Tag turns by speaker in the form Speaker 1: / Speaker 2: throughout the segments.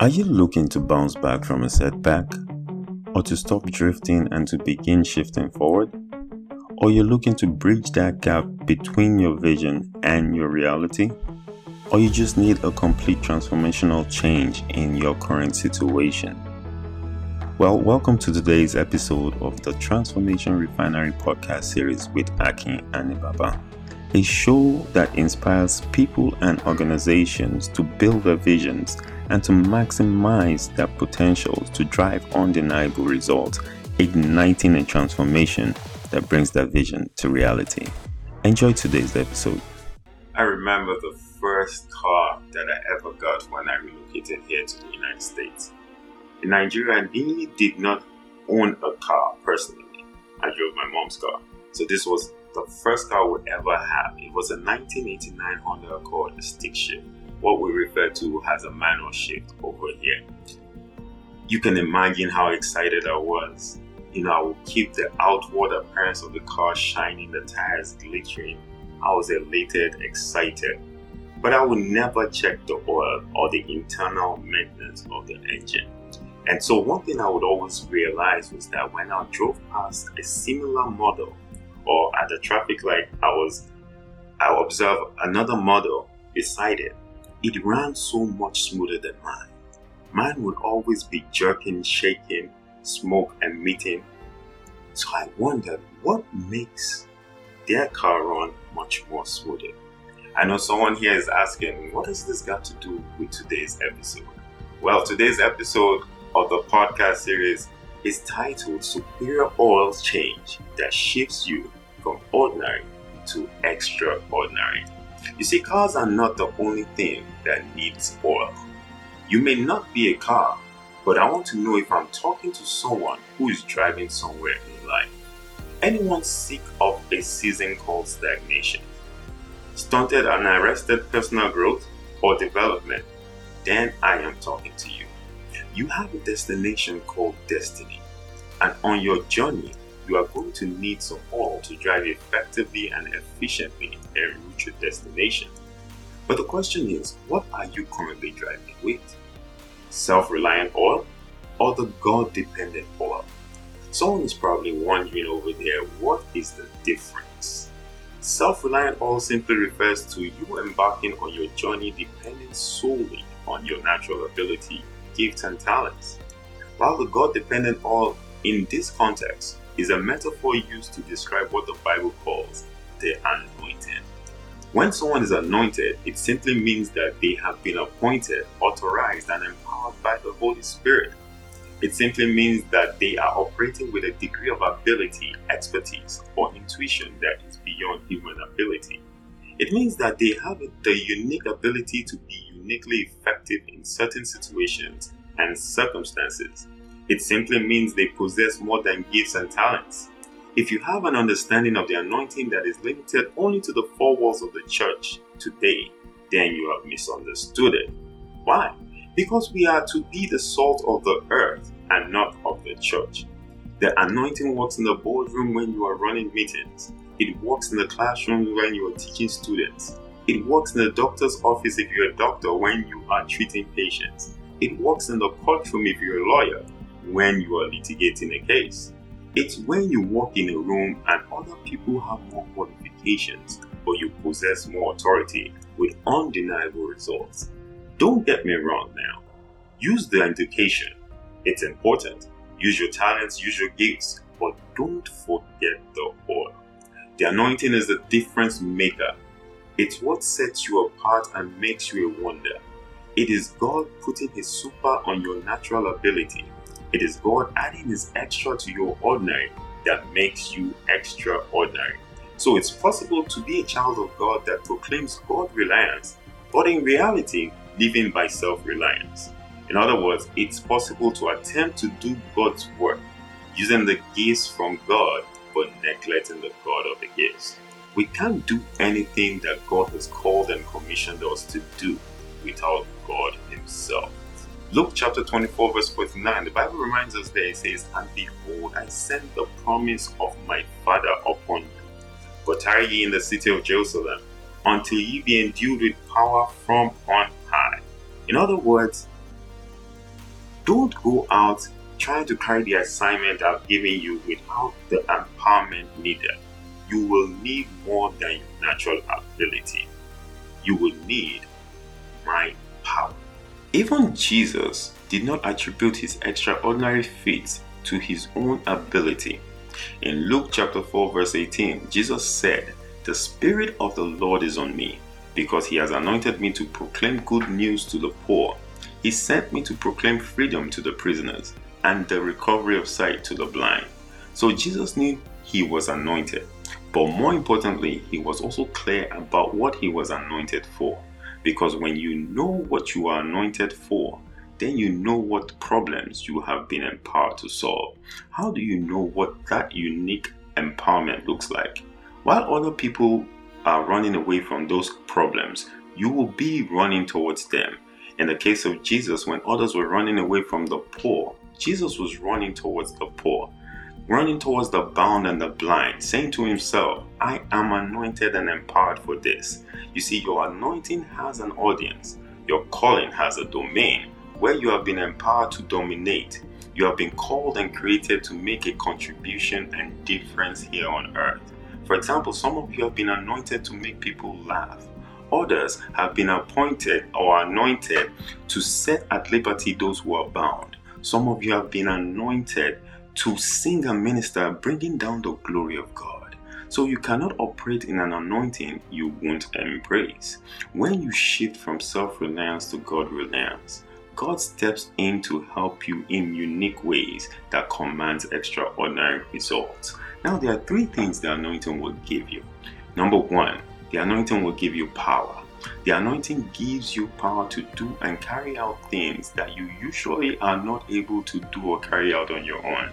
Speaker 1: Are you looking to bounce back from a setback? Or to stop drifting and to begin shifting forward? Or you're looking to bridge that gap between your vision and your reality? Or you just need a complete transformational change in your current situation? Well, welcome to today's episode of the Transformation Refinery podcast series with Akin Anibaba, a show that inspires people and organizations to build their visions and to maximize their potentials to drive undeniable results, igniting a transformation that brings their vision to reality. Enjoy today's episode.
Speaker 2: I remember the first car that I ever got when I relocated here to the United States. In Nigeria, I really did not own a car personally. I drove my mom's car. So this was the first car we ever had. It was a 1989 Honda Accord, a stick shift what we refer to as a manual shift over here. You can imagine how excited I was. You know, I would keep the outward appearance of the car shining, the tires glittering. I was elated, excited. But I would never check the oil or the internal maintenance of the engine. And so, one thing I would always realize was that when I drove past a similar model or at the traffic light, I was I observed another model beside it it ran so much smoother than mine. Mine would always be jerking, shaking, smoke emitting. So I wondered what makes their car run much more smoother. I know someone here is asking, what has this got to do with today's episode? Well, today's episode of the podcast series is titled Superior Oil Change that shifts you from ordinary to extraordinary. You see, cars are not the only thing that needs oil. You may not be a car, but I want to know if I'm talking to someone who is driving somewhere in life. Anyone sick of a season called stagnation, stunted and arrested personal growth or development, then I am talking to you. You have a destination called destiny, and on your journey, you are going to need some oil to drive effectively and efficiently and reach your destination. But the question is, what are you currently driving with? Self reliant oil or the God dependent oil? Someone is probably wondering over there, what is the difference? Self reliant oil simply refers to you embarking on your journey depending solely on your natural ability, gifts, and talents. While the God dependent oil in this context is a metaphor used to describe what the Bible calls the anointing. When someone is anointed, it simply means that they have been appointed, authorized, and empowered by the Holy Spirit. It simply means that they are operating with a degree of ability, expertise, or intuition that is beyond human ability. It means that they have the unique ability to be uniquely effective in certain situations and circumstances it simply means they possess more than gifts and talents. If you have an understanding of the anointing that is limited only to the four walls of the church today, then you have misunderstood it. Why? Because we are to be the salt of the earth and not of the church. The anointing works in the boardroom when you are running meetings. It works in the classroom when you are teaching students. It works in the doctor's office if you're a doctor when you are treating patients. It works in the courtroom if you're a lawyer when you are litigating a case. It's when you walk in a room and other people have more qualifications, but you possess more authority with undeniable results. Don't get me wrong now. Use the education. It's important. Use your talents, use your gifts, but don't forget the oil. The anointing is the difference maker. It's what sets you apart and makes you a wonder. It is God putting His super on your natural ability it is God adding His extra to your ordinary that makes you extraordinary. So it's possible to be a child of God that proclaims God reliance, but in reality, living by self reliance. In other words, it's possible to attempt to do God's work using the gifts from God but neglecting the God of the gifts. We can't do anything that God has called and commissioned us to do without God Himself. Luke chapter 24, verse 49, the Bible reminds us there it says, And behold, I send the promise of my Father upon you. But tarry ye in the city of Jerusalem until ye be endued with power from on high. In other words, don't go out trying to carry the assignment I've given you without the empowerment needed. You will need more than your natural ability. You will need my power. Even Jesus did not attribute his extraordinary feats to his own ability. In Luke chapter 4, verse 18, Jesus said, The Spirit of the Lord is on me, because he has anointed me to proclaim good news to the poor. He sent me to proclaim freedom to the prisoners and the recovery of sight to the blind. So Jesus knew he was anointed, but more importantly, he was also clear about what he was anointed for. Because when you know what you are anointed for, then you know what problems you have been empowered to solve. How do you know what that unique empowerment looks like? While other people are running away from those problems, you will be running towards them. In the case of Jesus, when others were running away from the poor, Jesus was running towards the poor, running towards the bound and the blind, saying to himself, I am anointed and empowered for this. You see, your anointing has an audience, your calling has a domain where you have been empowered to dominate. You have been called and created to make a contribution and difference here on earth. For example, some of you have been anointed to make people laugh. Others have been appointed or anointed to set at liberty those who are bound. Some of you have been anointed to sing and minister, bringing down the glory of God. So you cannot operate in an anointing you won't embrace. When you shift from self reliance to God reliance, God steps in to help you in unique ways that commands extraordinary results. Now, there are three things the anointing will give you. Number one, the anointing will give you power. The anointing gives you power to do and carry out things that you usually are not able to do or carry out on your own.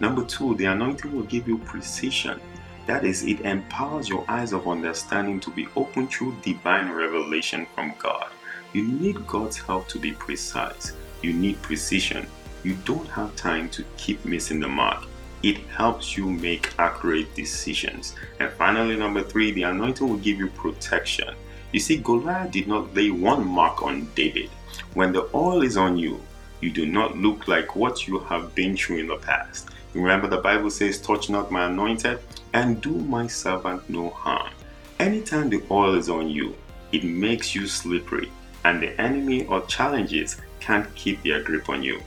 Speaker 2: Number two, the anointing will give you precision. That is, it empowers your eyes of understanding to be open through divine revelation from God. You need God's help to be precise. You need precision. You don't have time to keep missing the mark. It helps you make accurate decisions. And finally, number three, the anointing will give you protection. You see, Goliath did not lay one mark on David. When the oil is on you, you do not look like what you have been through in the past. Remember, the Bible says, Touch not my anointed, and do my servant no harm. Anytime the oil is on you, it makes you slippery and the enemy or challenges can't keep their grip on you.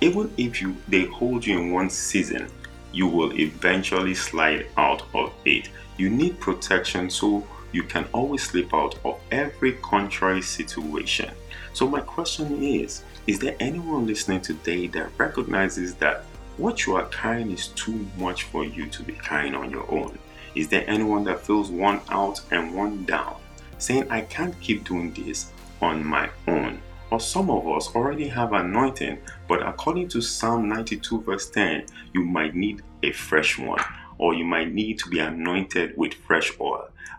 Speaker 2: Even if you they hold you in one season, you will eventually slide out of it. You need protection so you can always slip out of every contrary situation. So my question is, is there anyone listening today that recognizes that what you are carrying is too much for you to be carrying on your own? Is there anyone that feels one out and one down, saying, I can't keep doing this, on my own. Or some of us already have anointing, but according to Psalm 92, verse 10, you might need a fresh one, or you might need to be anointed with fresh oil.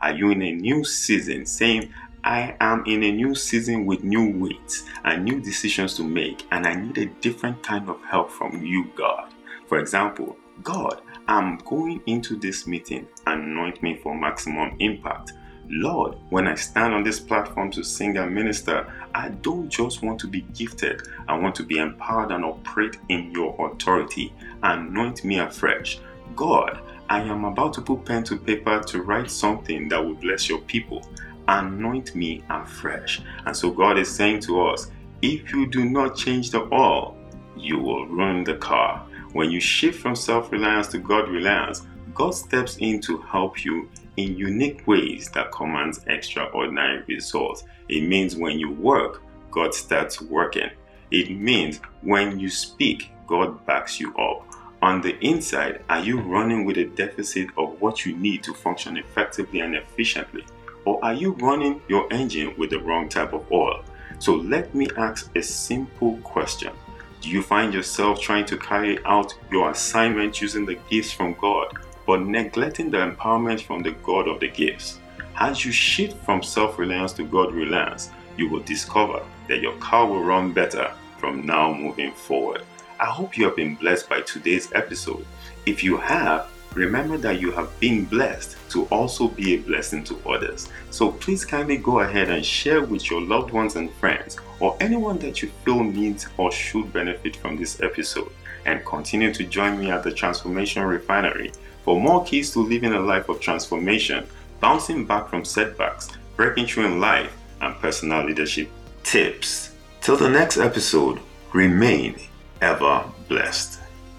Speaker 2: Are you in a new season saying, I am in a new season with new weights and new decisions to make, and I need a different kind of help from you, God? For example, God, I'm going into this meeting, anoint me for maximum impact. Lord, when I stand on this platform to sing and minister, I don't just want to be gifted, I want to be empowered and operate in your authority. Anoint me afresh. God, I am about to put pen to paper to write something that will bless your people. Anoint me afresh. And so God is saying to us, if you do not change the oil, you will ruin the car. When you shift from self reliance to God reliance, God steps in to help you in unique ways that commands extraordinary results. It means when you work, God starts working. It means when you speak, God backs you up. On the inside, are you running with a deficit of what you need to function effectively and efficiently? Or are you running your engine with the wrong type of oil? So let me ask a simple question. Do you find yourself trying to carry out your assignment using the gifts from God but neglecting the empowerment from the God of the gifts. As you shift from self reliance to God reliance, you will discover that your car will run better from now moving forward. I hope you have been blessed by today's episode. If you have, remember that you have been blessed to also be a blessing to others. So please kindly go ahead and share with your loved ones and friends or anyone that you feel needs or should benefit from this episode. And continue to join me at the Transformation Refinery for more keys to living a life of transformation, bouncing back from setbacks, breaking through in life, and personal leadership tips. Till the next episode, remain ever blessed.